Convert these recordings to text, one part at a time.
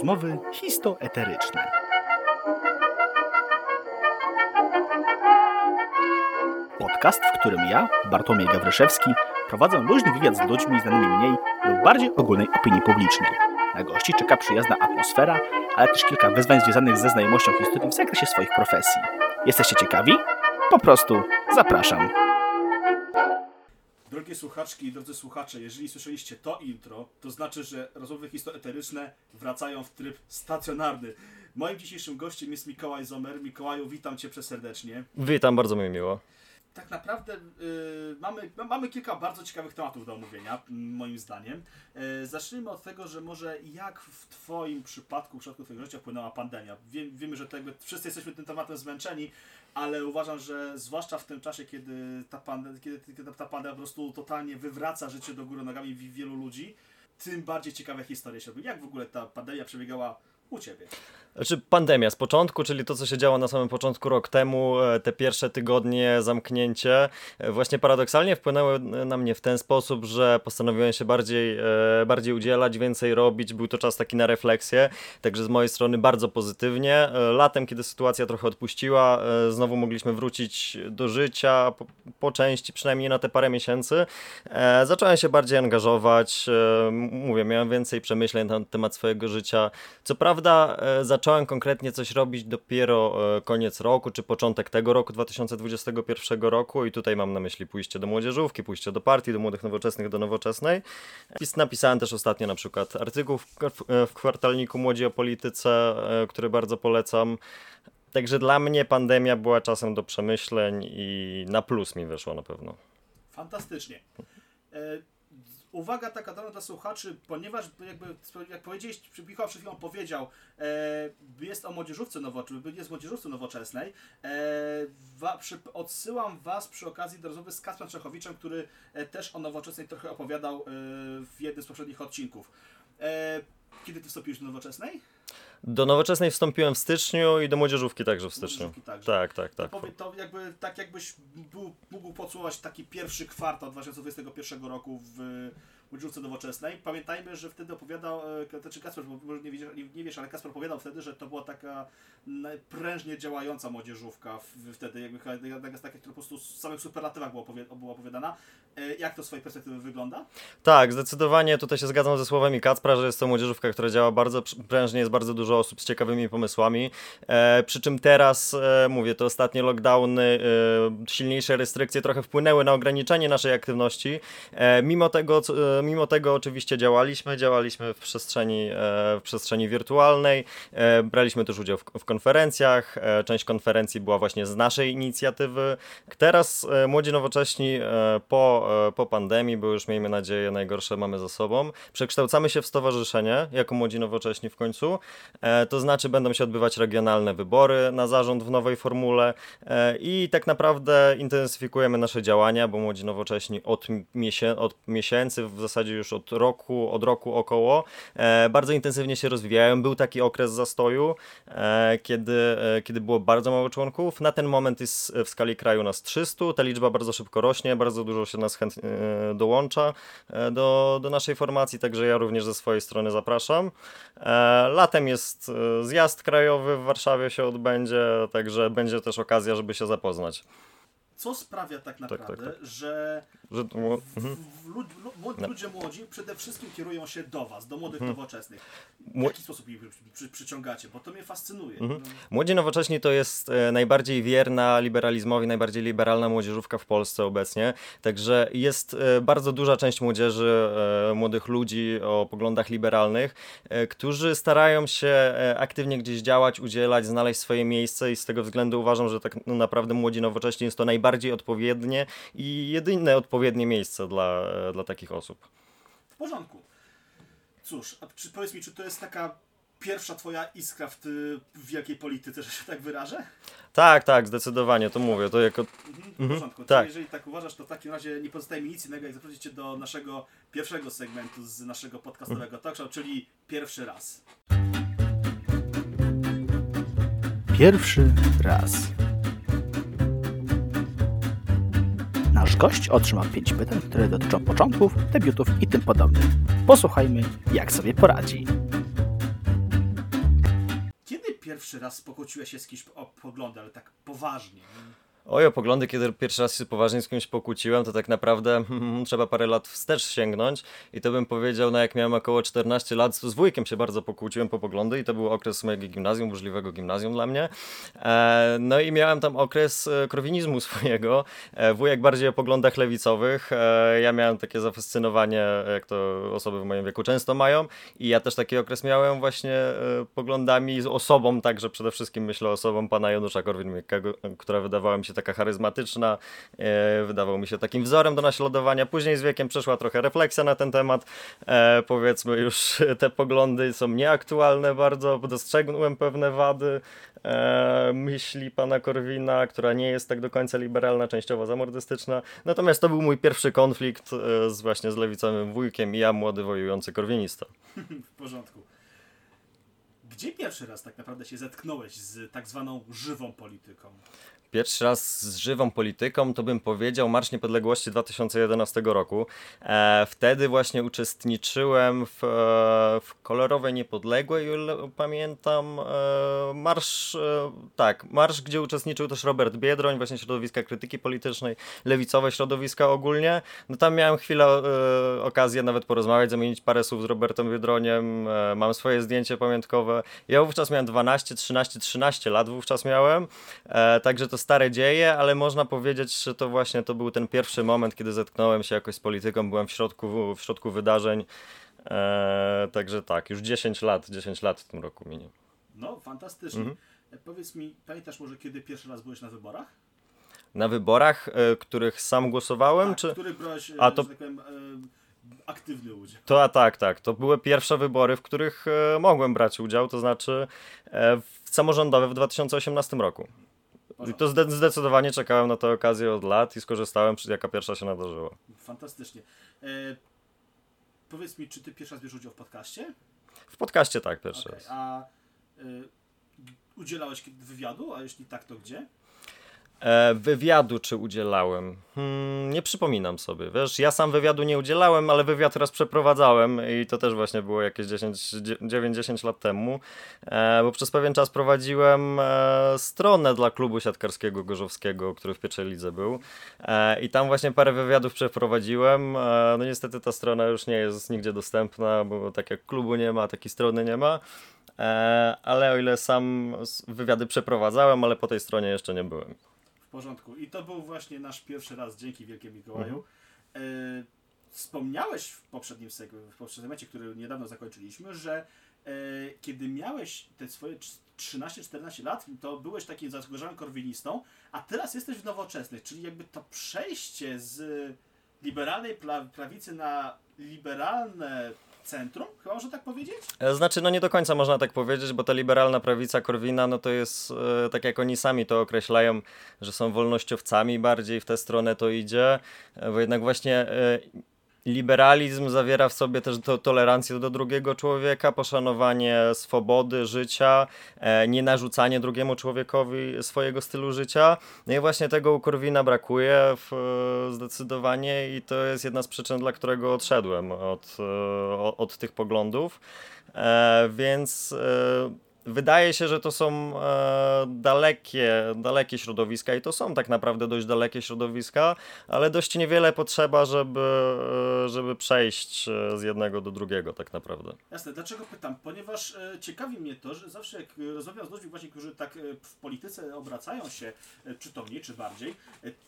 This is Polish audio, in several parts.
Rozmowy histoeteryczne. Podcast, w którym ja, Bartłomiej Gawryszewski, prowadzę luźny wywiad z ludźmi znanymi mniej lub bardziej ogólnej opinii publicznej. Na gości czeka przyjazna atmosfera, ale też kilka wyzwań związanych ze znajomością historii w zakresie swoich profesji. Jesteście ciekawi? Po prostu zapraszam. Drogie słuchaczki i drodzy słuchacze, jeżeli słyszeliście to intro, to znaczy, że rozmowy histoeteryczne wracają w tryb stacjonarny. Moim dzisiejszym gościem jest Mikołaj Zomer. Mikołaju, witam Cię przeserdecznie. Witam, bardzo mi miło. Tak naprawdę y, mamy, mamy kilka bardzo ciekawych tematów do omówienia, moim zdaniem. Y, zacznijmy od tego, że może jak w Twoim przypadku, w przypadku Twojego życia wpłynęła pandemia. Wie, wiemy, że wszyscy jesteśmy tym tematem zmęczeni, ale uważam, że zwłaszcza w tym czasie, kiedy ta, pande- kiedy, kiedy ta pandemia po prostu totalnie wywraca życie do góry nogami wi- wielu ludzi, tym bardziej ciekawe historie się robią. Jak w ogóle ta pandemia przebiegała u Ciebie? Znaczy pandemia z początku, czyli to, co się działo na samym początku rok temu, e, te pierwsze tygodnie, zamknięcie, właśnie paradoksalnie wpłynęły na mnie w ten sposób, że postanowiłem się bardziej, e, bardziej udzielać, więcej robić. Był to czas taki na refleksję, także z mojej strony bardzo pozytywnie. E, Latem, kiedy sytuacja trochę odpuściła, znowu mogliśmy wrócić do życia, po, po części, przynajmniej na te parę miesięcy. Zacząłem się bardziej angażować, mówię, miałem więcej przemyśleń na temat swojego życia. Co prawda e, zacząłem konkretnie coś robić dopiero e, koniec roku, czy początek tego roku, 2021 roku i tutaj mam na myśli pójście do młodzieżówki, pójście do partii, do młodych nowoczesnych, do nowoczesnej. Pis- Napisałem też ostatnio na przykład artykuł w kwartalniku Młodzi o Polityce, e, który bardzo polecam. Także dla mnie pandemia była czasem do przemyśleń i na plus mi wyszło na pewno. Fantastycznie. Uwaga taka dla, dla słuchaczy, ponieważ jakby, jak powiedziałeś, Michał przed chwilą powiedział, e, jest o młodzieżówce nowoczesnej, jest młodzieżówce nowoczesnej, e, wa, przy, odsyłam Was przy okazji do rozmowy z Kacprem Czechowiczem, który e, też o nowoczesnej trochę opowiadał e, w jednym z poprzednich odcinków. E, kiedy Ty wstąpiłeś do nowoczesnej? Do nowoczesnej wstąpiłem w styczniu i do młodzieżówki także w styczniu. Młodzieżówki także. Tak, tak, tak. Powie, to jakby tak jakbyś był, mógł podsumować taki pierwszy kwartał 2021 roku w Młodzieżówce Nowoczesnej. Pamiętajmy, że wtedy opowiadał, e, znaczy Kasper, może nie wiesz, nie, wiesz, ale Kasper opowiadał wtedy, że to była taka prężnie działająca młodzieżówka wtedy, jakby taka, taka, która po prostu w samych superlatywach była, opowiadana. E, Jak to z Twojej perspektywy wygląda? Tak, zdecydowanie tutaj się zgadzam ze słowami Kacpra, że jest to młodzieżówka, która działa bardzo pr- prężnie, jest bardzo dużo osób z ciekawymi pomysłami. E, przy czym teraz, e, mówię, te ostatnie lockdowny, e, silniejsze restrykcje trochę wpłynęły na ograniczenie naszej aktywności. E, mimo, tego, co- mimo tego oczywiście działaliśmy, działaliśmy w przestrzeni, e, w przestrzeni wirtualnej, e, braliśmy też udział w, konferencjach, e, część konferencji była właśnie z naszej inicjatywy. Teraz Młodzi Nowocześni po, po pandemii, bo już miejmy nadzieję najgorsze mamy za sobą, przekształcamy się w stowarzyszenie jako Młodzi Nowocześni w końcu, to znaczy będą się odbywać regionalne wybory na zarząd w nowej formule i tak naprawdę intensyfikujemy nasze działania, bo Młodzi Nowocześni od, miesię od miesięcy, w zasadzie już od roku, od roku około, e, bardzo intensywnie się rozwijają. Był taki okres zastoju, e, kiedy, e, kiedy było bardzo mało członków. Na ten moment jest w skali kraju nas 300, ta liczba bardzo szybko rośnie, bardzo dużo się nas chęt, e, dołącza do, do naszej formacji, także ja również ze swojej strony zapraszam. Latem jest zjazd krajowy w Warszawie się odbędzie, także będzie też okazja, żeby się zapoznać. Co sprawia tak tak, naprawdę, tak. że Że, w, w, lud, No. ludzie młodzi przede wszystkim kierują się do Was, do młodych nowoczesnych. W jaki sposób ich przy, przy, przyciągacie? Bo to mnie fascynuje. No, Młodzi Nowocześni to jest e, najbardziej wierna liberalizmowi, najbardziej liberalna młodzieżówka w Polsce obecnie. Także jest e, bardzo duża część młodzieży, e, młodych ludzi o poglądach liberalnych, którzy starają się aktywnie gdzieś działać, udzielać, znaleźć swoje miejsce i z tego względu uważam, że tak no, naprawdę Młodzi Nowocześni jest to najbardziej odpowiednie i jedyne odpowiednie miejsce dla, e, dla takich osób. W porządku. Cóż, a czy, powiedz mi, czy to jest taka pierwsza Twoja iskra w, ty, w wielkiej polityce, że się tak wyrażę? Tak, tak, zdecydowanie, to mówię, to jako... Mhm, w Mhm, porządku. tak. Czyli jeżeli tak uważasz, to w takim razie nie pozostaje mi nic innego, jak zaprosić Cię do naszego pierwszego segmentu z naszego podcastowego talk show, czyli pierwszy raz. Pierwszy raz. Nasz gość otrzymał 5 pytań, które dotyczą początków, debiutów i tym podobnych. Posłuchajmy, jak sobie poradzi. Kiedy pierwszy raz pokłóciłeś się z kimś o poglądy, ale tak poważnie? Oj, o poglądy, kiedy pierwszy raz się poważnie z kimś pokłóciłem, to tak naprawdę trzeba parę lat wstecz sięgnąć i to bym powiedział, no jak miałem około 14 lat, z wujkiem się bardzo pokłóciłem po poglądy i to był okres mojego gimnazjum, burzliwego gimnazjum dla mnie. E, no i miałem tam okres e, krowinizmu swojego, e, wujek bardziej o poglądach lewicowych, e, ja miałem takie zafascynowanie, jak to osoby w moim wieku często mają i ja też taki okres miałem właśnie e, poglądami z osobą, także przede wszystkim myślę o osobą pana Janusza Korwin-Mikkego, która wydawała mi się taka charyzmatyczna, e, wydawał mi się takim wzorem do naśladowania. Później z wiekiem przeszła trochę refleksja na ten temat. E, powiedzmy już te poglądy są nieaktualne bardzo, dostrzegłem pewne wady e, myśli pana Korwina, która nie jest tak do końca liberalna, częściowo zamordystyczna. Natomiast to był mój pierwszy konflikt z właśnie z lewicowym wujkiem i ja, młody wojujący korwinista. w porządku. Gdzie pierwszy raz tak naprawdę się zetknąłeś z tak zwaną żywą polityką? Pierwszy raz z żywą polityką to bym powiedział Marsz Niepodległości 2011 roku. E, wtedy właśnie uczestniczyłem w, e, w kolorowej niepodległej, pamiętam, e, marsz, e, tak, marsz, gdzie uczestniczył też Robert Biedroń, właśnie środowiska krytyki politycznej, lewicowe środowiska ogólnie. No tam miałem chwilę, e, okazję nawet porozmawiać, zamienić parę słów z Robertem Biedroniem, e, mam swoje zdjęcie pamiątkowe. Ja wówczas miałem 12, 13, 13 lat wówczas miałem, e, także to stare dzieje, ale można powiedzieć, że to właśnie to był ten pierwszy moment, kiedy zetknąłem się jakoś z polityką, byłem w środku, w środku wydarzeń. E, także tak, już 10 lat, 10 lat w tym roku minie. No, fantastycznie. Mhm. E, Powiedz mi, pamiętasz może kiedy pierwszy raz byłeś na wyborach? Na wyborach, e, których sam głosowałem, tak, czy... w których brałeś, A A, to- tak powiem, e, aktywny udział. To a tak, tak. To były pierwsze wybory, w których e, mogłem brać udział, to znaczy e, w samorządowe w 2018 roku. I to zde- zdecydowanie czekałem na tę okazję od lat i skorzystałem, jaka pierwsza się nadarzyła. Fantastycznie. E, powiedz mi, czy ty pierwszy raz bierzesz udział w podcaście? W podcaście tak, pierwszy Okej, raz. A e, udzielałeś kiedy- wywiadu, a jeśli tak, to gdzie? E, wywiadu czy udzielałem? Hmm, nie przypominam sobie. Wiesz, ja sam wywiadu nie udzielałem, ale wywiad raz przeprowadzałem i to też właśnie było jakieś 9-10 lat temu, e, bo przez pewien czas prowadziłem e, stronę dla klubu siatkarskiego Gorzowskiego, który w pierwszej lidze był e, i tam właśnie parę wywiadów przeprowadziłem. E, no niestety ta strona już nie jest nigdzie dostępna, bo tak jak klubu nie ma, takiej strony nie ma. E, ale o ile sam wywiady przeprowadzałem, ale po tej stronie jeszcze nie byłem. Porządku. I to był właśnie nasz pierwszy raz, dzięki Wielkie Mikołaju. Mhm. E, wspomniałeś w poprzednim, seg- w poprzednim który niedawno zakończyliśmy, że e, kiedy miałeś te swoje trz- 13-14 lat, to byłeś takim zagorzałym korwinistą, a teraz jesteś w nowoczesnych, czyli jakby to przejście z liberalnej prawicy na liberalne centrum, chyba można tak powiedzieć? E, Znaczy, no nie do końca można tak powiedzieć, bo ta liberalna prawica Korwina, no to jest, e, tak jak oni sami to określają, że są wolnościowcami bardziej w tę stronę to idzie, e, bo jednak właśnie e, liberalizm zawiera w sobie też to, tolerancję do drugiego człowieka, poszanowanie swobody życia, e, nie narzucanie drugiemu człowiekowi swojego stylu życia. No i właśnie tego u Korwina brakuje w, e, zdecydowanie i to jest jedna z przyczyn, dla którego odszedłem od, e, o- od tych poglądów. E, więc e, wydaje się, że to są e, dalekie, dalekie środowiska i to są tak naprawdę dość dalekie środowiska, ale dość niewiele potrzeba, żeby, e, żeby przejść e, z jednego do drugiego tak naprawdę. Jasne, dlaczego pytam? Ponieważ e, ciekawi mnie to, że zawsze jak rozmawiam z ludźmi właśnie, którzy tak w polityce obracają się, czy to mniej, czy bardziej,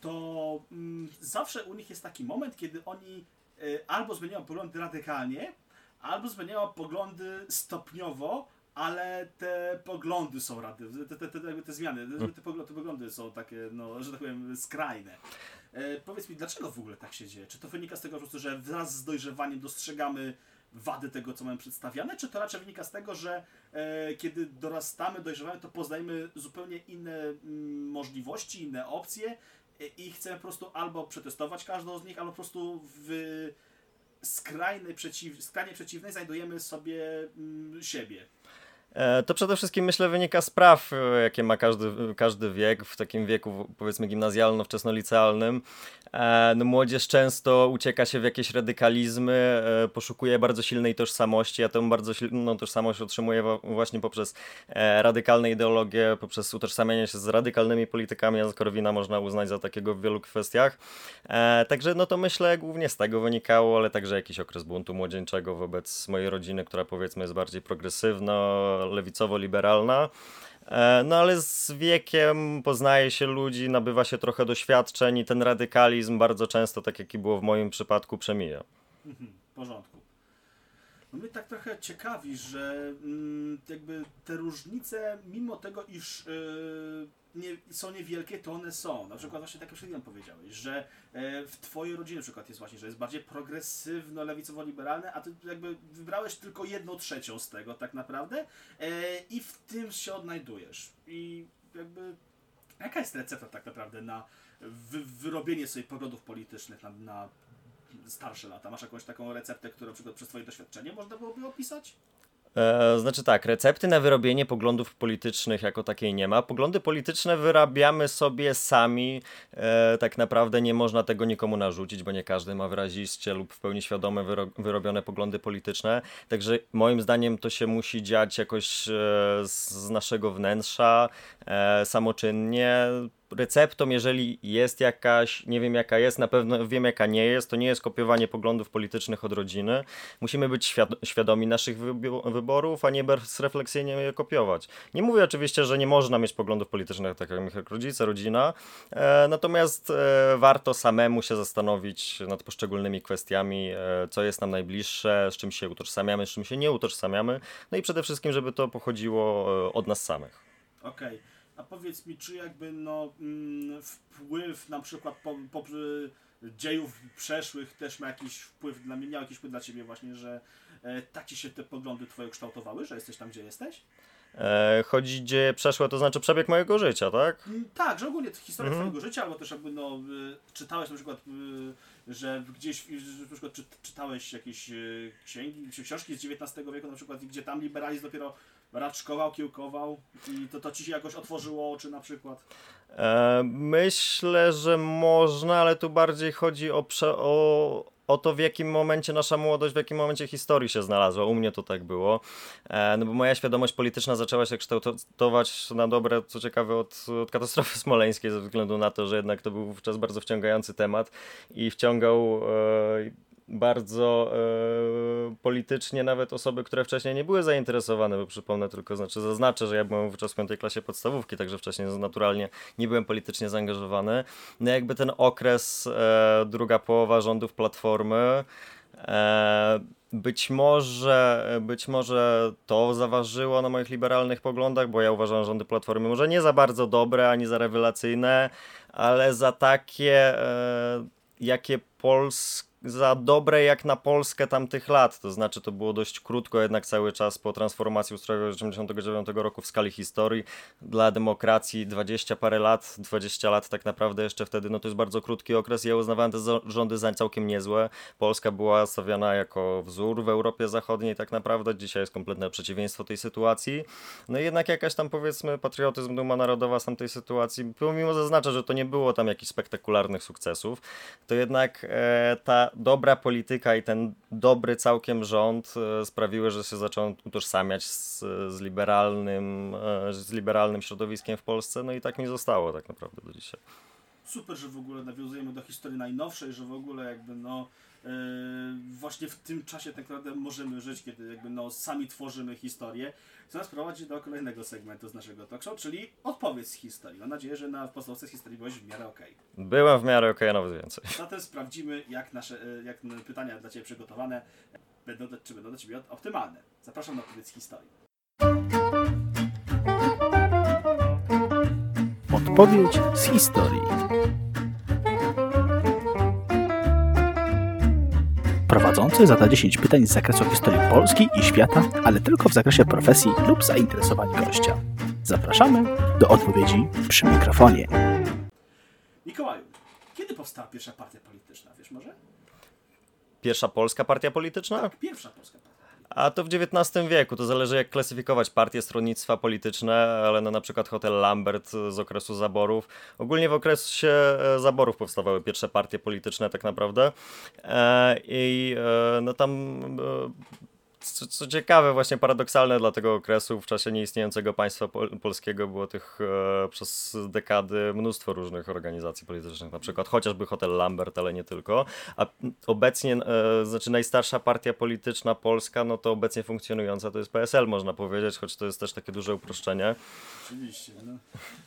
to mm, zawsze u nich jest taki moment, kiedy oni albo zmieniają poglądy radykalnie, albo zmieniają poglądy stopniowo, ale te poglądy są rady, te, te, te, te zmiany, te, te, poglądy, są takie, no, że tak powiem, skrajne. E, powiedz mi, dlaczego w ogóle tak się dzieje? Czy to wynika z tego po prostu, że wraz z dojrzewaniem dostrzegamy wady tego, co mamy przedstawiane, czy to raczej wynika z tego, że e, kiedy dorastamy, dojrzewamy, to poznajemy zupełnie inne mm, możliwości, inne opcje e, i chcemy po prostu albo przetestować każdą z nich, albo po prostu w skrajnej przeciw, skrajnie przeciwnej znajdujemy sobie mm, siebie. E, to przede wszystkim myślę wynika z praw, e, jakie ma każdy, każdy wiek, w takim wieku powiedzmy gimnazjalno-wczesnolicealnym. E, no, młodzież często ucieka się w jakieś radykalizmy, poszukuje bardzo silnej tożsamości, a tę bardzo silną tożsamość otrzymuje właśnie poprzez radykalne ideologie, poprzez utożsamianie się z radykalnymi politykami, a Korwina można uznać za takiego w wielu kwestiach. Także no to myślę głównie z tego wynikało, ale także jakiś okres buntu młodzieńczego wobec mojej rodziny, która powiedzmy jest bardziej progresywna, lewicowo-liberalna. E, no ale z wiekiem poznaje się ludzi, nabywa się trochę doświadczeń i ten radykalizm bardzo często, tak jak i było w moim przypadku, przemija. Mhm, w porządku. No my tak trochę ciekawi, że mm, jakby te różnice, mimo tego, iż yy, nie, są niewielkie, to one są. Na przykład właśnie tak jak przed chwilą powiedziałeś, że e, w twojej rodzinie na przykład jest właśnie, że jest bardziej progresywno, lewicowo-liberalne, a ty jakby wybrałeś tylko jedną trzecią z tego tak naprawdę e, i w tym się odnajdujesz. I jakby jaka jest recepta tak naprawdę na wy, wyrobienie sobie poglądów politycznych na, na starsze lata? Masz jakąś taką receptę, którą przykład przez twoje doświadczenie można byłoby opisać? E, znaczy tak, recepty na wyrobienie poglądów politycznych jako takiej nie ma. Poglądy polityczne wyrabiamy sobie sami. E, tak naprawdę nie można tego nikomu narzucić, bo nie każdy ma wyraziście lub w pełni świadome wyro wyrobione poglądy polityczne. Także moim zdaniem to się musi dziać jakoś e, z naszego wnętrza, e, samoczynnie receptą, jeżeli jest jakaś, nie wiem jaka jest, na pewno wiem jaka nie jest, to nie jest kopiowanie poglądów politycznych od rodziny. Musimy być świadomi naszych wyborów, a nie bezrefleksyjnie je kopiować. Nie mówię oczywiście, że nie można mieć poglądów politycznych tak jak rodzice, rodzina, e, natomiast e, warto samemu się zastanowić nad poszczególnymi kwestiami, e, co jest nam najbliższe, z czym się utożsamiamy, z czym się nie utożsamiamy, no i przede wszystkim, żeby to pochodziło e, od nas samych. Okej. Okay. A powiedz mi, czy jakby no mm, wpływ na przykład po, po, dziejów przeszłych też ma jakiś wpływ dla mnie, miał jakiś wpływ dla Ciebie właśnie, że e, tak Ci się te poglądy Twoje kształtowały, że jesteś tam, gdzie jesteś? E, chodzi dzieje przeszłe, to znaczy przebieg mojego życia, tak? Mm, tak, że ogólnie historia mhm. Twojego życia, albo też jakby no, y, czytałeś na przykład, y, że gdzieś na przykład czy, czytałeś jakieś y, księgi, książki z XIX wieku na przykład, gdzie tam liberalizm dopiero raczkował, kiełkował i to, to ci się jakoś otworzyło oczy na przykład? E, myślę, że można, ale tu bardziej chodzi o, prze, o, o to, w jakim momencie nasza młodość, w jakim momencie historii się znalazła. U mnie to tak było. E, no bo moja świadomość polityczna zaczęła się kształtować na dobre, co ciekawe, od, od katastrofy smoleńskiej, ze względu na to, że jednak to był wówczas bardzo wciągający temat i wciągał e, bardzo e, politycznie nawet osoby, które wcześniej nie były zainteresowane, bo przypomnę tylko, znaczy zaznaczę, że ja byłem wówczas w piątej klasie podstawówki, także wcześniej naturalnie nie byłem politycznie zaangażowany. No jakby ten okres, e, druga połowa rządów Platformy, e, być może, być może to zaważyło na moich liberalnych poglądach, bo ja uważam rządy Platformy może nie za bardzo dobre, ani za rewelacyjne, ale za takie, e, jakie Polska za dobre jak na Polskę tamtych lat. To znaczy, to było dość krótko, jednak cały czas po transformacji ustrojowego 1989 roku w skali historii. Dla demokracji 20 parę lat, 20 lat tak naprawdę jeszcze wtedy, no to jest bardzo krótki okres. Ja uznawałem te rządy za całkiem niezłe. Polska była stawiana jako wzór w Europie Zachodniej tak naprawdę. Dzisiaj jest kompletne przeciwieństwo tej sytuacji. No i jednak jakaś tam powiedzmy patriotyzm, duma narodowa z tamtej sytuacji, pomimo zaznacza, że to nie było tam jakichś spektakularnych sukcesów, to jednak e, ta dobra polityka i ten dobry całkiem rząd e, sprawiły, że się zaczął utożsamiać z, z, liberalnym, e, z liberalnym środowiskiem w Polsce, no i tak mi zostało tak naprawdę do dzisiaj. Super, że w ogóle nawiązujemy do historii najnowszej, że w ogóle jakby no właśnie w tym czasie tak naprawdę możemy żyć, kiedy jakby no sami tworzymy historię. Co nas prowadzi do kolejnego segmentu z naszego talk show, czyli odpowiedź z historii. Mam nadzieję, że na podstawce z historii byłeś w miarę okej. Okay. Byłem w miarę okej, okay, a nawet więcej. Zatem sprawdzimy, jak nasze yy, jak pytania dla Ciebie przygotowane będą, czy będą dla Ciebie optymalne. Zapraszam na odpowiedź z historii. Odpowiedź z historii. Prowadzący zada 10 pytań z zakresu historii Polski i świata, ale tylko w zakresie profesji lub zainteresowań gościa. Zapraszamy do odpowiedzi przy mikrofonie. Mikołaju, kiedy powstała pierwsza partia polityczna, wiesz może? Pierwsza polska partia polityczna? Tak, pierwsza polska partia. A to w XIX wieku, to zależy jak klasyfikować partie, stronnictwa polityczne, ale no na przykład hotel Lambert z okresu zaborów. Ogólnie w okresie e, zaborów powstawały pierwsze partie polityczne tak naprawdę. E, I e, no tam co, co, ciekawe, właśnie paradoksalne dla tego okresu, w czasie nieistniejącego państwa pol polskiego było tych e, przez dekady mnóstwo różnych organizacji politycznych, na przykład chociażby Hotel Lambert, ale nie tylko. A obecnie, e, znaczy najstarsza partia polityczna polska, no to obecnie funkcjonująca to jest PSL, można powiedzieć, choć to jest też takie duże uproszczenie. Oczywiście. No.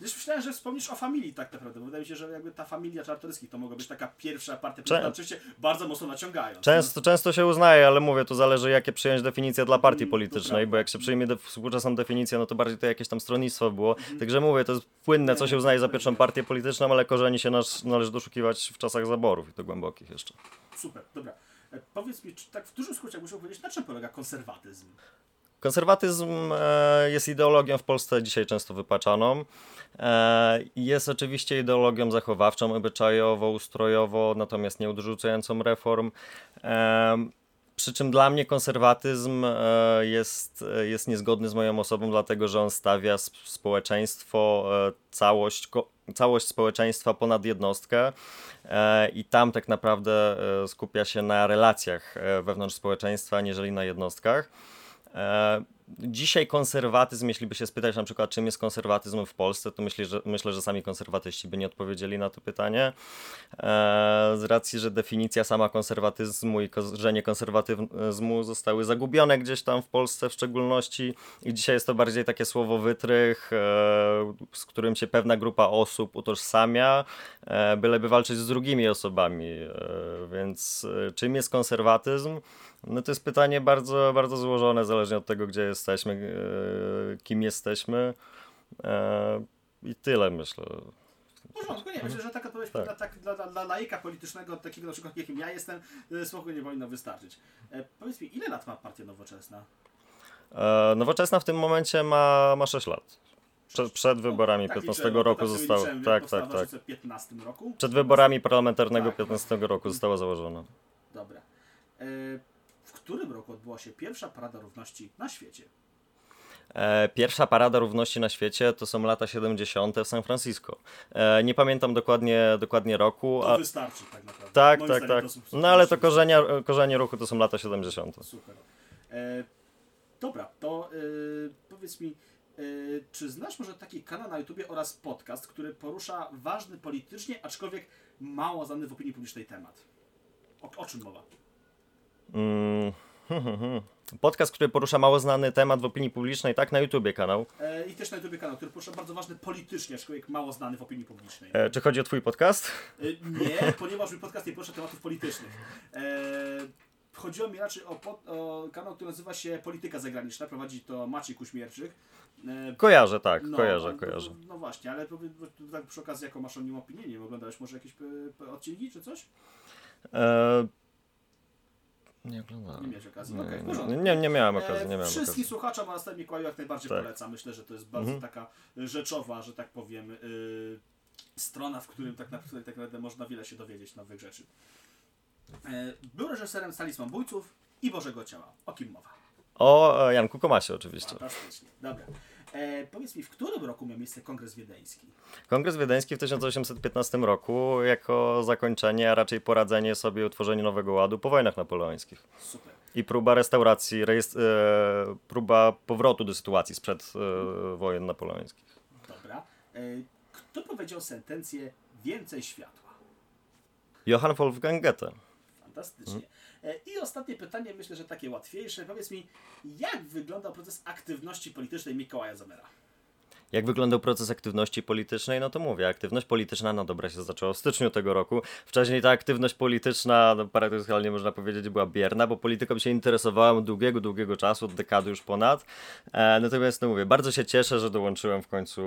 Już myślałem, że wspomnisz o familii tak naprawdę, bo wydaje mi się, że jakby ta familia Czartoryskich to mogła być taka pierwsza partia polityczna, oczywiście bardzo mocno naciągając. Często, no. często się uznaje, ale mówię, to zależy jakie przyjąć definicję dla partii mm, politycznej, bo jak się przyjmie de współczesną definicję, no to bardziej to jakieś tam stronnictwo było. Mhm. Także mówię, to jest płynne, co się uznaje za pierwszą partię polityczną, ale korzeni się nasz, należy doszukiwać w czasach zaborów i to głębokich jeszcze. Super, dobra. E, powiedz mi, czy tak w dużym skrócie muszę powiedzieć, na czym polega konserwatyzm? Konserwatyzm e, jest ideologią w Polsce dzisiaj często wypaczaną. E, jest oczywiście ideologią zachowawczą, obyczajowo, ustrojowo, natomiast nie odrzucającą reform. Przy czym dla mnie konserwatyzm e, jest, e, jest niezgodny z moją osobą, dlatego że on stawia społeczeństwo, e, całość, całość społeczeństwa ponad jednostkę i tam tak naprawdę skupia się na relacjach wewnątrz społeczeństwa, aniżeli na jednostkach. Dzisiaj konserwatyzm, jeśli by się spytać na przykład, czym jest konserwatyzm w Polsce, to myślę, że, myślę, że sami konserwatyści by nie odpowiedzieli na to pytanie. E, z racji, że definicja sama konserwatyzmu i korzenie konserwatyzmu zostały zagubione gdzieś tam w Polsce w szczególności i dzisiaj jest to bardziej takie słowo wytrych, e, z którym się pewna grupa osób utożsamia, e, byleby walczyć z drugimi osobami. Więc czym jest konserwatyzm? No to jest pytanie bardzo, bardzo złożone, zależnie od tego, gdzie jesteśmy, e, kim jesteśmy. E, I tyle myślę. W porządku, nie, myślę, że taka odpowiedź tak. dla, tak, dla, dla, laika politycznego, takiego na przykład jakim ja jestem, e, spokojnie powinno wystarczyć. Powiedz mi, ile lat ma partia nowoczesna? E, nowoczesna w tym momencie ma, ma 6 lat. Przed, przed wyborami tak 15 liczyłem, roku zostało. Tak, tak, tak. 15 roku? Przed wyborami parlamentarnego tak, 15 roku została założona. Dobra. E, którym roku odbyła się pierwsza Parada Równości na świecie? E, pierwsza parada równości na świecie to są lata 70. w San Francisco. E, nie pamiętam dokładnie, dokładnie roku. To a... wystarczy tak naprawdę. Tak, Moim tak, tak. No ale to korzenie, korzenie ruchu to są lata 70. Super. E, dobra, to e, powiedz mi, czy znasz może taki kanał na YouTubie oraz podcast, który porusza ważny politycznie, aczkolwiek mało znany w opinii publicznej temat? O, o czym mowa? Mm. Podcast, który porusza mało znany temat w opinii publicznej, tak? Na YouTubie kanał. E, I też na YouTubie kanał, który porusza bardzo ważny politycznie, aczkolwiek mało znany w opinii publicznej. E, czy chodzi o twój podcast? E, nie, ponieważ mój podcast nie porusza tematów politycznych. E, chodziło mi raczej o, pod, o, kanał, który nazywa się Polityka Zagraniczna. Prowadzi to Maciej Kuśmierczyk. E, kojarzę, tak, no, kojarzę, no, kojarzę. No, no, właśnie, ale tak przy okazji, jaką masz o nim opinię? Nie oglądałeś może jakieś e, odcinki czy coś? E nie oglądałem. Nie miałeś okazji? Nie, okay, nie, nie, nie, miałem okazji. Nie miałem Wszystkim okazji. słuchaczom na Mikołaju jak najbardziej tak. polecam. Myślę, że to jest bardzo mhm. taka rzeczowa, że tak powiem, yy, strona, w którym tak naprawdę, tak naprawdę można wiele się dowiedzieć nowych rzeczy. Yy, był reżyserem Talisman Bójców i Bożego Ciała. O kim mowa? O e, Janku Komasie oczywiście. Fantastycznie. Dobra. E, powiedz mi, w którym roku miał miejsce Kongres Wiedeński? Kongres Wiedeński w 1815 roku jako zakończenie, a raczej poradzenie sobie utworzeniu nowego ładu po wojnach napoleońskich. Super. I próba restauracji, e, próba powrotu do sytuacji sprzed e, wojen napoleońskich. Dobra. E, kto powiedział sentencję więcej światła? Johann Wolfgang Goethe. Fantastycznie. E, I ostatnie pytanie, myślę, że takie łatwiejsze. Powiedz mi, jak wyglądał proces aktywności politycznej Mikołaja Zamera? Jak wyglądał proces aktywności politycznej? No to mówię, aktywność polityczna no dobra się zaczęła w styczniu tego roku. Wcześniej ta aktywność polityczna, no paradoksalnie można powiedzieć, była bierna, bo polityką się interesowałem długiego, długiego czasu, od dekady już ponad. E, natomiast no mówię, bardzo się cieszę, że dołączyłem w końcu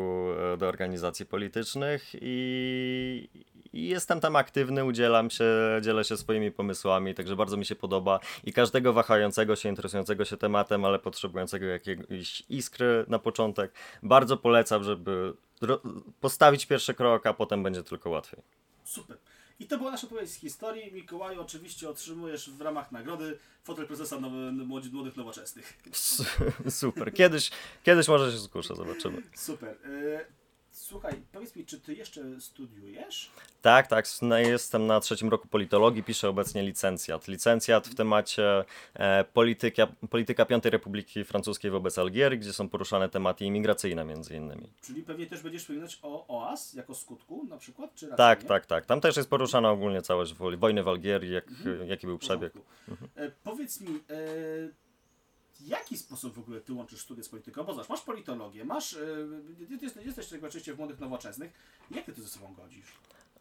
e, do organizacji politycznych i, i jestem tam aktywny, udzielam się, dzielę się swoimi pomysłami, także bardzo mi się podoba i każdego wahającego się, interesującego się tematem, ale potrzebującego jakiejś iskry na początek, bardzo polecam, żeby postawić pierwszy krok, a potem będzie tylko łatwiej. Super. I to była nasza odpowiedź z historii. Mikołaju, oczywiście otrzymujesz w ramach nagrody fotel prezesa nowy, młodych nowoczesnych. Super. Kiedyś, kiedyś może się skuszę, zobaczymy. Super. Słuchaj, powiedz mi, czy ty jeszcze studiujesz? Tak, tak. Jestem na trzecim roku politologii, piszę obecnie licencjat. Licencjat w temacie e, polityka, polityka Piątej Republiki Francuskiej wobec Algierii, gdzie są poruszane tematy imigracyjne między innymi. Czyli pewnie też będziesz wspominać o OAS jako skutku na przykład? Czy tak, nie? tak, tak. Tam też jest poruszana ogólnie całość wojny w Algierii, jak, mhm. jaki był przebieg. Mhm. E, powiedz mi, e, w jaki sposób w ogóle ty łączysz studia z polityką? Bo zobacz, masz politologię, masz, yy, jesteś, jesteś oczywiście w młodych nowoczesnych. Jak ty to ze sobą godzisz?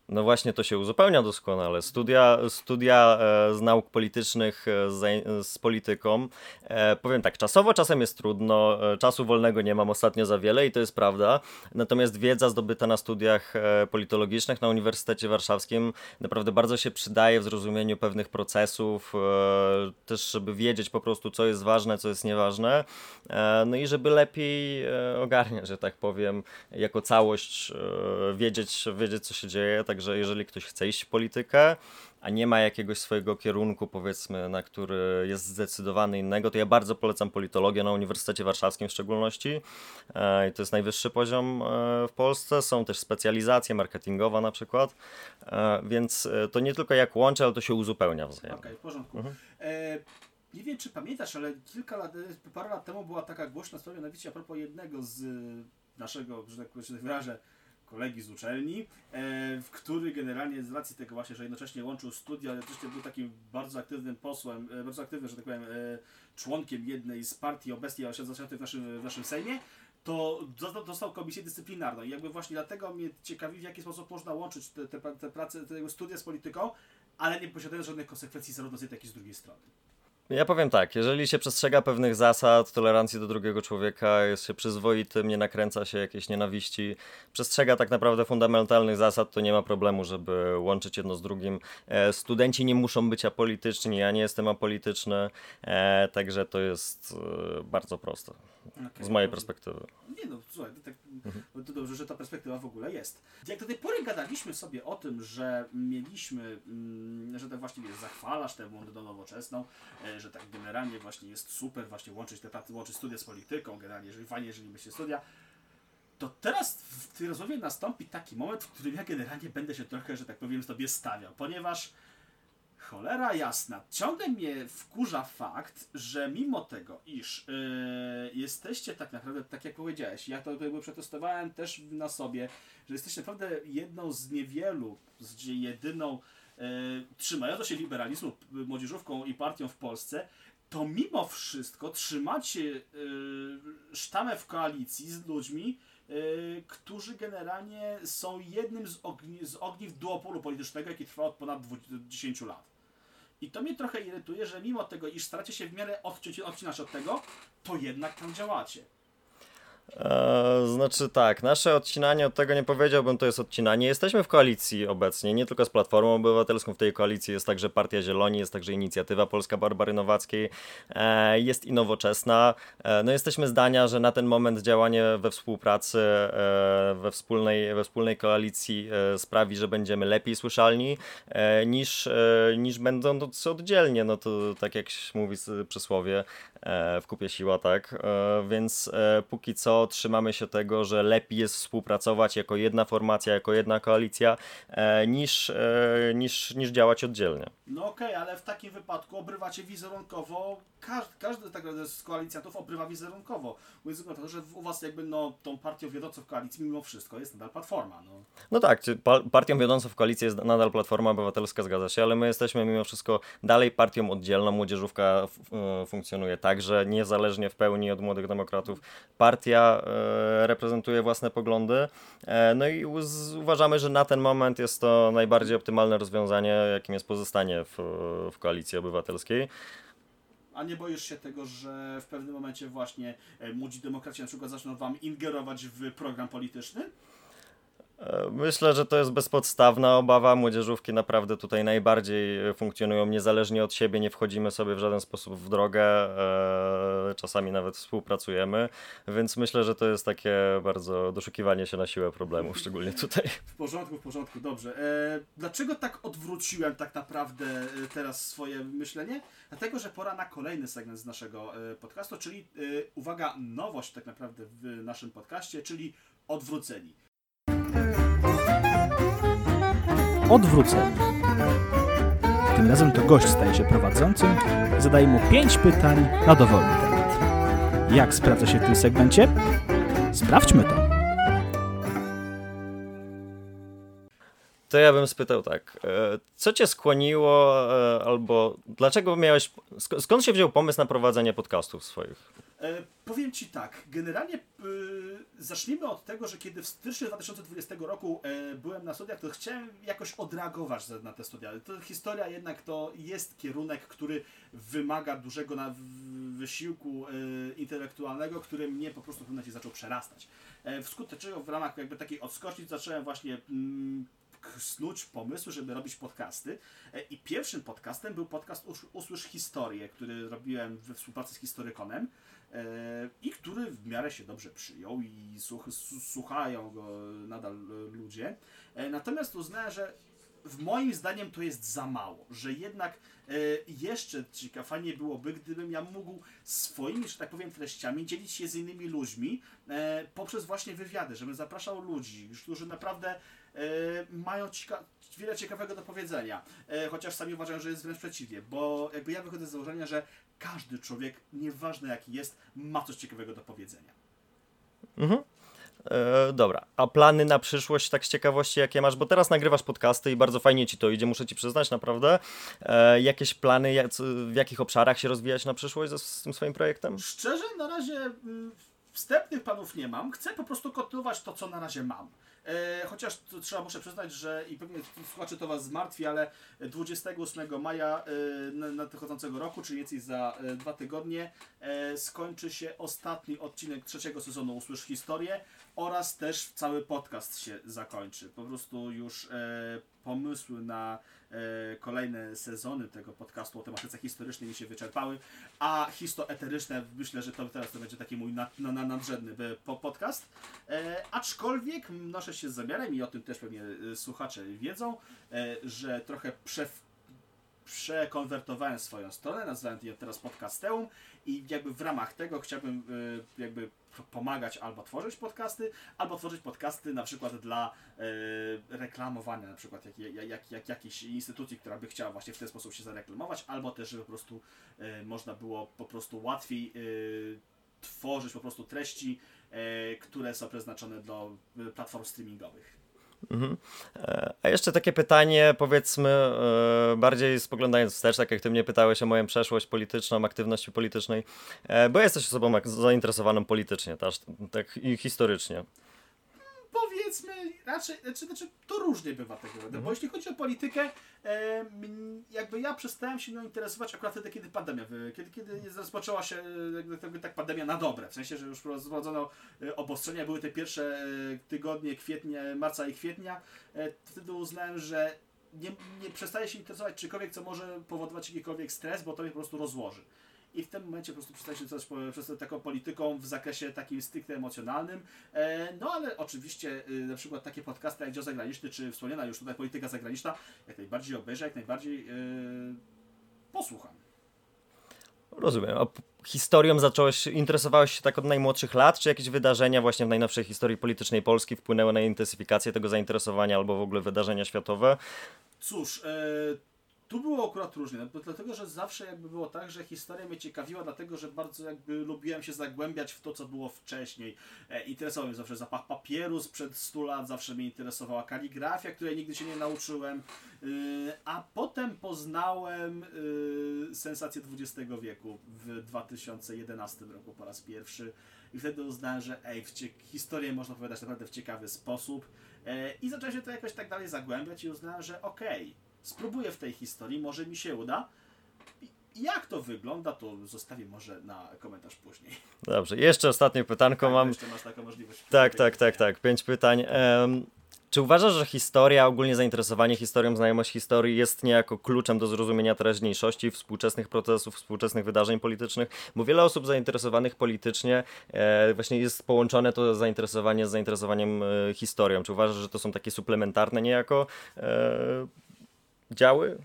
No właśnie to się uzupełnia doskonale. Studia, studia e, z nauk politycznych e, z, z, polityką. E, powiem tak, czasowo czasem jest trudno, czasu wolnego nie mam ostatnio za wiele i to jest prawda. Natomiast wiedza zdobyta na studiach politologicznych na Uniwersytecie Warszawskim naprawdę bardzo się przydaje w zrozumieniu pewnych procesów, też żeby wiedzieć po prostu co jest ważne, co jest nieważne. no i żeby lepiej ogarniać, że tak powiem, jako całość wiedzieć, wiedzieć co się dzieje. Tak Także jeżeli ktoś chce iść w politykę, a nie ma jakiegoś swojego kierunku, powiedzmy, na który jest zdecydowany innego, to ja bardzo polecam politologię na Uniwersytecie Warszawskim w szczególności. E, I to jest najwyższy poziom e, w Polsce. Są też specjalizacje marketingowa na przykład, e, więc to nie tylko jak łączy, ale to się uzupełnia wzajemnie. Okej, okay, w porządku. Mhm. E, nie wiem, czy pamiętasz, ale kilka lat, parę lat temu była taka głośna sprawa, mianowicie a propos jednego z naszego, że tak tak wyrażę, kolegi z uczelni, e, który generalnie z racji tego właśnie, że jednocześnie łączył studia, ale też był takim bardzo aktywnym posłem, e, bardzo aktywnym, że tak powiem, e, członkiem jednej z partii obecnie zasiadających w naszym, w naszym Sejmie, to dostał komisję dyscyplinarną. I jakby właśnie dlatego mnie ciekawi, w jaki sposób można łączyć te, te, te prace, te studia z polityką, ale nie posiadając żadnych konsekwencji zarówno z jednej, jak i z drugiej strony. Ja powiem tak, jeżeli się przestrzega pewnych zasad, tolerancji do drugiego człowieka, jest się przyzwoitym, nie nakręca się jakiejś nienawiści, przestrzega tak naprawdę fundamentalnych zasad, to nie ma problemu, żeby łączyć jedno z drugim. E, studenci nie muszą być apolityczni, ja nie jestem apolityczny, e, także to jest e, bardzo proste. Okay, z mojej perspektywy. Nie no, słuchaj, to, tak, mhm. to dobrze, że ta perspektywa w ogóle jest. Jak do tej pory gadaliśmy sobie o tym, że mieliśmy, mm, że tak właśnie wiesz, zachwalasz tę do nowoczesną, e, że tak generalnie właśnie jest super właśnie łączyć te łączyć studia z polityką, generalnie, jeżeli fajnie, jeżeli myślicie studia, to teraz w tej rozmowie nastąpi taki moment, w którym ja generalnie będę się trochę, że tak powiem, sobie stawiał, ponieważ Cholera jasna. Ciągle mnie wkurza fakt, że mimo tego, iż yy, jesteście tak naprawdę, tak jak powiedziałeś, ja to jakby przetestowałem też na sobie, że jesteście naprawdę jedną z niewielu, z jedyną yy, trzymającą się liberalizmu młodzieżówką i partią w Polsce, to mimo wszystko trzymacie yy, sztamę w koalicji z ludźmi, yy, którzy generalnie są jednym z, ogni, z ogniw duopolu politycznego, jaki trwa od ponad 10 lat. I to mnie trochę irytuje, że mimo tego, iż staracie się w miarę odciąć, odcinać od tego, to jednak tam działacie. Eee, znaczy tak, nasze odcinanie od tego nie powiedziałbym, to jest odcinanie. Jesteśmy w koalicji obecnie, nie tylko z Platformą Obywatelską, w tej koalicji jest także Partia Zieloni, jest także Inicjatywa Polska Barbary Nowackiej, eee, jest i Nowoczesna. Eee, no jesteśmy zdania, że na ten moment działanie we współpracy, we, wspólnej, we wspólnej koalicji e, sprawi, że będziemy lepiej słyszalni e, niż, e, niż będąc oddzielnie, no to tak jak mówi przysłowie, w kupie siła, tak, więc póki co trzymamy się tego, że lepiej jest współpracować jako jedna formacja, jako jedna koalicja, e, niż, e, niż, niż działać oddzielnie. No okej, okay, ale w takim wypadku obrywacie wizerunkowo, każdy, każdy tak z koalicjantów obrywa wizerunkowo. Mówiąc na to, że u was jakby no, tą partią wiodącą w koalicji mimo wszystko jest nadal Platforma. No, no tak, partią wiodącą w koalicji jest nadal Platforma Obywatelska, zgadza się, ale my jesteśmy mimo wszystko dalej partią oddzielną. Młodzieżówka funkcjonuje także, niezależnie w pełni od Młodych Demokratów. Partia e, reprezentuje własne poglądy, e, no i uważamy, że na ten moment jest to najbardziej optymalne rozwiązanie, jakim jest pozostanie w, w koalicji obywatelskiej. A nie boisz się tego, że w pewnym momencie właśnie e, młodzi demokraci na przykład zaczną wam ingerować w program polityczny? E, myślę, że to jest bezpodstawna obawa. Młodzieżówki naprawdę tutaj najbardziej funkcjonują niezależnie od siebie, nie wchodzimy sobie w żaden sposób w drogę, e, czasami nawet współpracujemy, więc myślę, że to jest takie bardzo doszukiwanie się na siłę problemu, szczególnie tutaj. W porządku, w porządku, dobrze. E, dlaczego tak odwróciłem tak naprawdę teraz swoje myślenie? Dlatego, że pora na kolejny segment z naszego podcastu, czyli uwaga, nowość tak naprawdę w naszym podcaście, czyli odwróceni. Odwróceni. Tym razem to gość staje się prowadzącym i zadaje mu pięć pytań na dowolny temat. Jak sprawdza się w tym segmencie? Sprawdźmy to. To ja bym spytał tak, e, co cię skłoniło, e, albo dlaczego miałeś, skąd się wziął pomysł na prowadzenie podcastów swoich? E, powiem Ci tak, generalnie e, zacznijmy od tego, że kiedy w styczniu 2020 roku e, byłem na studiach, to chciałem jakoś odreagować na te studia. To historia jednak to jest kierunek, który wymaga dużego wysiłku e, intelektualnego, który mnie po prostu w pewnym momencie zaczął przerastać. E, wskutek czego w ramach jakby takiej odskoczni zacząłem właśnie mm, snuć pomysły, żeby robić podcasty. I pierwszym podcastem był podcast Usłysz Historię, który robiłem we współpracy z Historykonem. E, i który w miarę się dobrze przyjął i słuchają go nadal ludzie. E, natomiast uznałem, że w moim zdaniem to jest za mało, że jednak e, jeszcze fajnie byłoby, gdybym ja mógł swoimi, że tak powiem, treściami dzielić się z innymi ludźmi poprzez właśnie wywiady, żebym zapraszał ludzi, którzy naprawdę mają cieka wiele ciekawego do powiedzenia. Chociaż sami uważają, że jest wręcz przeciwnie, bo jakby ja wychodzę z założenia, że każdy człowiek, nieważne jaki jest, ma coś ciekawego do powiedzenia. Mhm. E, dobra, a plany na przyszłość, tak z ciekawości, jakie masz? Bo teraz nagrywasz podcasty i bardzo fajnie ci to idzie, muszę ci przyznać, naprawdę. E, jakieś plany, jak, w jakich obszarach się rozwijać na przyszłość z, z tym swoim projektem? Szczerze, na razie mm, wstępnych planów nie mam. Chcę po prostu kontynuować to, co na razie mam. E, chociaż trzeba muszę przyznać, że i pewnie słuchacze to Was zmartwi, ale 28 maja e, nadchodzącego roku, czyli nieco za e, dwa tygodnie, skończy się ostatni odcinek trzeciego sezonu Usłysz Historię oraz też cały podcast się zakończy. Po prostu już pomysły na E, kolejne sezony tego podcastu o tematyce historycznej mi się wyczerpały, a histoeteryczne myślę, że to teraz to będzie taki mój nad, na, na, nadrzędny podcast. E, aczkolwiek noszę się z zamiarem i o tym też pewnie e, słuchacze wiedzą, e, że trochę prze, przekonwertowałem swoją stronę, nazwałem ją teraz podcasteum i jakby w ramach tego chciałbym e, jakby pomagać albo tworzyć podcasty, albo tworzyć podcasty na przykład dla e, reklamowania na przykład jak, jak, jak, jak, jakiejś instytucji, która by chciała właśnie w ten sposób się zareklamować, albo też, po prostu e, można było po prostu łatwiej tworzyć po prostu treści, które są przeznaczone do platform streamingowych. Mhm. E, a jeszcze takie pytanie, powiedzmy, e, bardziej spoglądając wstecz, tak jak ty mnie pytałeś o moją przeszłość polityczną, aktywności politycznej, e, bo jesteś osobą zainteresowaną politycznie, tak, tak i historycznie powiedzmy, raczej, znaczy, znaczy to różnie bywa tego, mhm. bo jeśli chodzi o politykę, e, jakby ja przestałem się nią interesować akurat wtedy, kiedy pandemia, kiedy, kiedy rozpoczęła się jakby tak pandemia na dobre, w sensie, że już wprowadzono e, obostrzenia, były te pierwsze e, tygodnie kwietnia, marca i kwietnia, e, wtedy uznałem, że nie, nie przestaję się interesować czymkolwiek, co może powodować jakikolwiek stres, bo to mnie po prostu rozłoży i w tym momencie po prostu przestaje się coś przez taką polityką w zakresie takim stricte emocjonalnym. E, no ale oczywiście y, na przykład takie podcasty jak Dział Zagraniczny, czy wspomniana już tutaj polityka zagraniczna, jak najbardziej obejrzę, jak najbardziej y, posłucham. Rozumiem. A historią zacząłeś, interesowałeś się tak od najmłodszych lat, czy jakieś wydarzenia właśnie w najnowszej historii politycznej Polski wpłynęły na intensyfikację tego zainteresowania albo w ogóle wydarzenia światowe? Cóż, e, tu było akurat różnie, no, dlatego że zawsze jakby było tak, że historia mnie ciekawiła, dlatego że bardzo jakby lubiłem się zagłębiać w to, co było wcześniej. E, interesował mnie zawsze zapach papieru sprzed 100 lat, zawsze mnie interesowała kaligrafia, której nigdy się nie nauczyłem, e, a potem poznałem e, sensację XX wieku w 2011 roku po raz pierwszy. I wtedy uznałem, że ej, historię można opowiadać naprawdę w ciekawy sposób. E, i zacząłem się to jakoś tak dalej zagłębiać i uznałem, że okej, okay, spróbuję w tej historii, może mi się uda. Jak to wygląda, to zostawię może na komentarz później. Dobrze, jeszcze ostatnie pytanko tak, mam. Jeszcze masz taką możliwość. Tak, tak, tak, tak. Pięć pytań. Um, czy uważasz, że historia, ogólnie zainteresowanie historią, znajomość historii jest niejako kluczem do zrozumienia teraźniejszości, współczesnych procesów, współczesnych wydarzeń politycznych? Bo wiele osób zainteresowanych politycznie e, właśnie jest połączone to zainteresowanie z zainteresowaniem e, historią. Czy uważasz, że to są takie suplementarne niejako e, działy?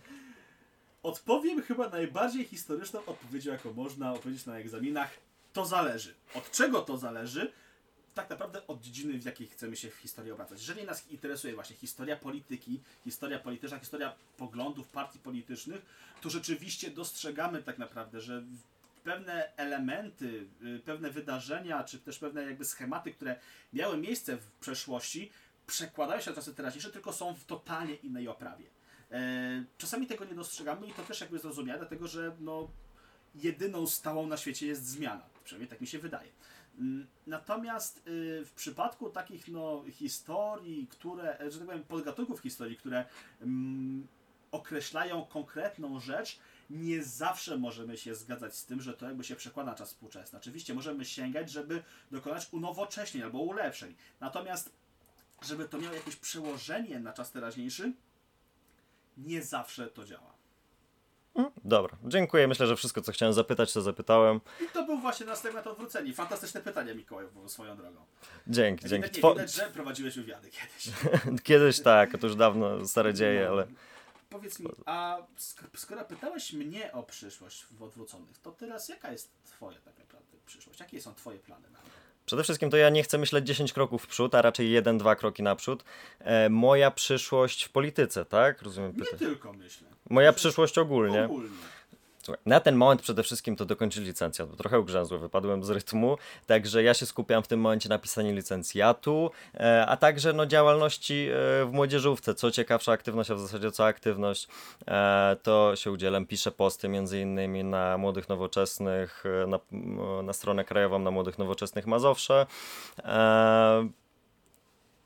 Odpowiem chyba najbardziej historyczną odpowiedzią, jaką można opowiedzieć na egzaminach. To zależy. Od czego to zależy? Tak naprawdę od dziedziny, w jakiej chcemy się w historii obracać. Jeżeli nas interesuje właśnie historia polityki, historia polityczna, historia poglądów partii politycznych, to rzeczywiście dostrzegamy tak naprawdę, że pewne elementy, y, pewne wydarzenia, czy też pewne jakby schematy, które miały miejsce w przeszłości, przekładają się na czasy teraźniejsze, tylko są w totalnie innej oprawie. E, czasami tego nie dostrzegamy i to też jakby zrozumiałe, dlatego że no, jedyną stałą na świecie jest zmiana. Przynajmniej tak mi się wydaje. Mm, natomiast y, w przypadku takich no, historii, które, że tak powiem, podgatunków historii, które mm, określają konkretną rzecz, nie zawsze możemy się zgadzać z tym, że to jakby się przekłada na czas współczesny. Oczywiście możemy sięgać, żeby dokonać unowocześnień albo ulepszeń. Natomiast, żeby to miało jakieś przełożenie na czas teraźniejszy, nie zawsze to działa. Mm, dobra, dziękuję. Myślę, że wszystko, co chciałem zapytać, to zapytałem. I to był właśnie następne to odwrócenie. Fantastyczne pytanie, Mikołaj, swoją drogą. Dzięki, dzięki. Widać, Two... widać, że prowadziłeś wywiady kiedyś. kiedyś tak, to już dawno stare dzieje, no. ale... Powiedz mi, a skoro pytałeś mnie o przyszłość w odwróconych, to teraz jaka jest twoja tak naprawdę przyszłość? Jakie są twoje plany na nią? Przede wszystkim to ja nie chcę myśleć 10 kroków w przód, a raczej jeden, dwa kroki naprzód. E, moja przyszłość w polityce, tak? Rozumiem pytanie. Nie tylko myślę. Moja przyszłość ogólnie. ogólnie. Słuchaj, na ten moment przede wszystkim to dokończyć licencjat, bo trochę ugrzęzło, wypadłem z rytmu, także ja się skupiam w tym momencie na pisaniu licencjatu, e, a także no, działalności e, w młodzieżówce. Co ciekawsza aktywność, a w zasadzie co aktywność, e, to się udzielam, piszę posty między innymi na Młodych Nowoczesnych, na, na stronę krajową na Młodych Nowoczesnych Mazowsze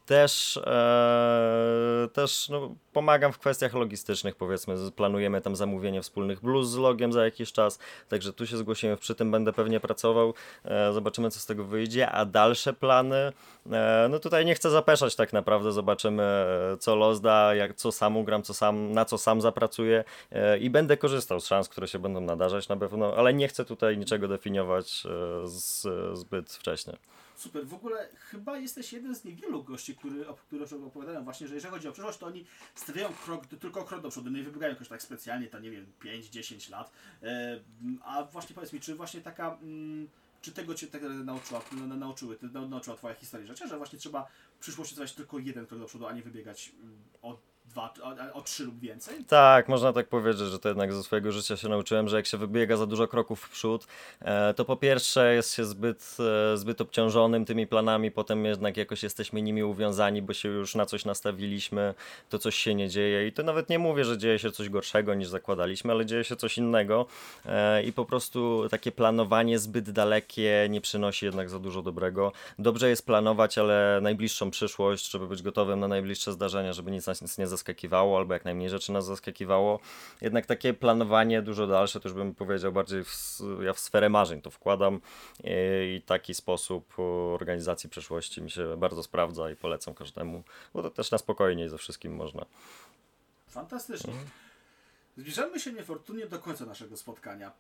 też, e, też no, pomagam w kwestiach logistycznych, powiedzmy, planujemy tam zamówienie wspólnych bluz z logiem za jakiś czas, także tu się zgłosimy, przy tym będę pewnie pracował, e, zobaczymy co z tego wyjdzie, a dalsze plany, e, no tutaj nie chcę zapeszać tak naprawdę, zobaczymy e, co los da, jak, co sam ugram, co sam, na co sam zapracuję e, i będę korzystał z szans, które się będą nadarzać na pewno, ale nie chcę tutaj niczego definiować e, z, zbyt wcześnie. Super. W ogóle chyba jesteś jeden z niewielu gości, który, którzy opowiadają właśnie, że jeżeli chodzi o przyszłość, to oni stawiają krok, tylko krok do przodu, nie wybiegają jakoś tak specjalnie, to nie wiem, 5-10 lat. E, a właśnie powiedz mi, czy właśnie taka... Mm, czy tego cię tak nauczyła, nauczyły, nauczyła twoja historia życia, że właśnie trzeba w przyszłości stawiać tylko jeden krok do przodu, a nie wybiegać mm, o dwa, o, o trzy lub więcej? Tak, można tak powiedzieć, że to jednak ze swojego życia się nauczyłem, że jak się wybiega za dużo kroków w przód, e, to po pierwsze jest się zbyt, e, zbyt obciążonym tymi planami, potem jednak jakoś jesteśmy nimi uwiązani, bo się już na coś nastawiliśmy, to coś się nie dzieje i to nawet nie mówię, że dzieje się coś gorszego niż zakładaliśmy, ale dzieje się coś innego e, i po prostu takie planowanie zbyt dalekie nie przynosi jednak za dużo dobrego. Dobrze jest planować, ale najbliższą przyszłość, żeby być gotowym na najbliższe zdarzenia, żeby nic nas nie zaskakiwało zaskakiwało, albo jak najmniej rzeczy nas zaskakiwało. Jednak takie planowanie dużo dalsze, to już bym powiedział bardziej w, ja w sferę marzeń to wkładam i, taki sposób organizacji przeszłości mi się bardzo sprawdza i polecam każdemu, bo to też na spokojniej ze wszystkim można. Fantastycznie. Mhm. Zbliżamy się niefortunnie do końca naszego spotkania.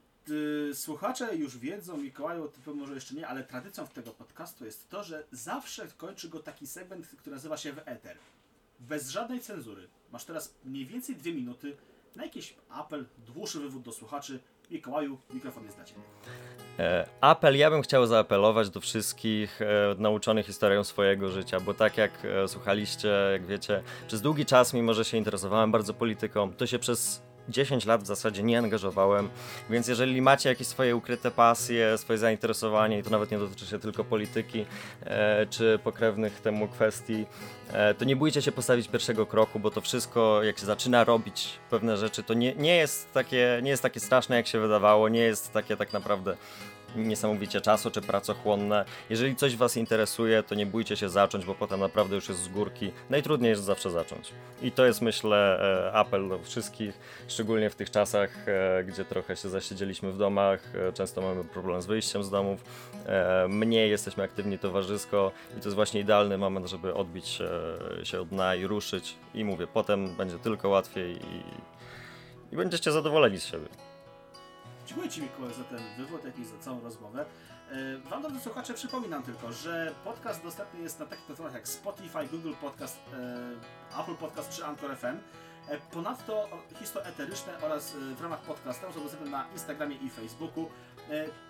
Słuchacze już wiedzą, Mikołaju, ty może jeszcze nie, ale tradycją tego podcastu jest to, że zawsze kończy go taki segment, który nazywa się w Eter bez żadnej cenzury. Masz teraz mniej więcej dwie minuty na jakiś apel, dłuższy wywód do słuchaczy. Mikołaju, mikrofon jest dla Ciebie. E, apel, ja bym chciał zaapelować do wszystkich e, nauczonych historią swojego życia, bo tak jak e, słuchaliście, jak wiecie, przez długi czas, mimo że się interesowałem bardzo polityką, to się przez 10 lat w zasadzie nie angażowałem, więc jeżeli macie jakieś swoje ukryte pasje, swoje zainteresowanie i to nawet nie dotyczy się tylko polityki e, czy pokrewnych temu kwestii, e, to nie bójcie się postawić pierwszego kroku, bo to wszystko, jak się zaczyna robić pewne rzeczy, to nie, nie, jest takie, nie jest takie straszne, jak się wydawało, nie jest takie tak naprawdę niesamowicie czasu czy pracochłonne. Jeżeli coś Was interesuje, to nie bójcie się zacząć, bo potem naprawdę już jest z górki. Najtrudniej jest zawsze zacząć. I to jest myślę e, apel do wszystkich, szczególnie w tych czasach, e, gdzie trochę się zasiedzieliśmy w domach, e, często mamy problem z wyjściem z domów, mniej jesteśmy aktywni towarzysko i to jest właśnie idealny moment, żeby odbić się od dna i ruszyć. I mówię, potem będzie tylko łatwiej i, i będziecie zadowoleni z siebie. Dziękuję Ci Mikołaj za ten wywód, jak i za całą rozmowę. E, Wam, drodzy słuchacze, przypominam tylko, że podcast dostępny jest na takich platformach jak Spotify, Google Podcast, e, Apple Podcast czy Anchor FM. E, Ponadto histo eteryczne oraz w ramach podcasta są dostępne na Instagramie i Facebooku.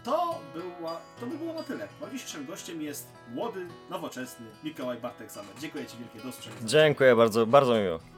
To, była, to by było na tyle. Moim dzisiejszym gościem jest młody, nowoczesny Mikołaj Bartek Samer. Dziękuję Ci wielkie, do usłyszenia. Dziękuję bardzo, bardzo miło.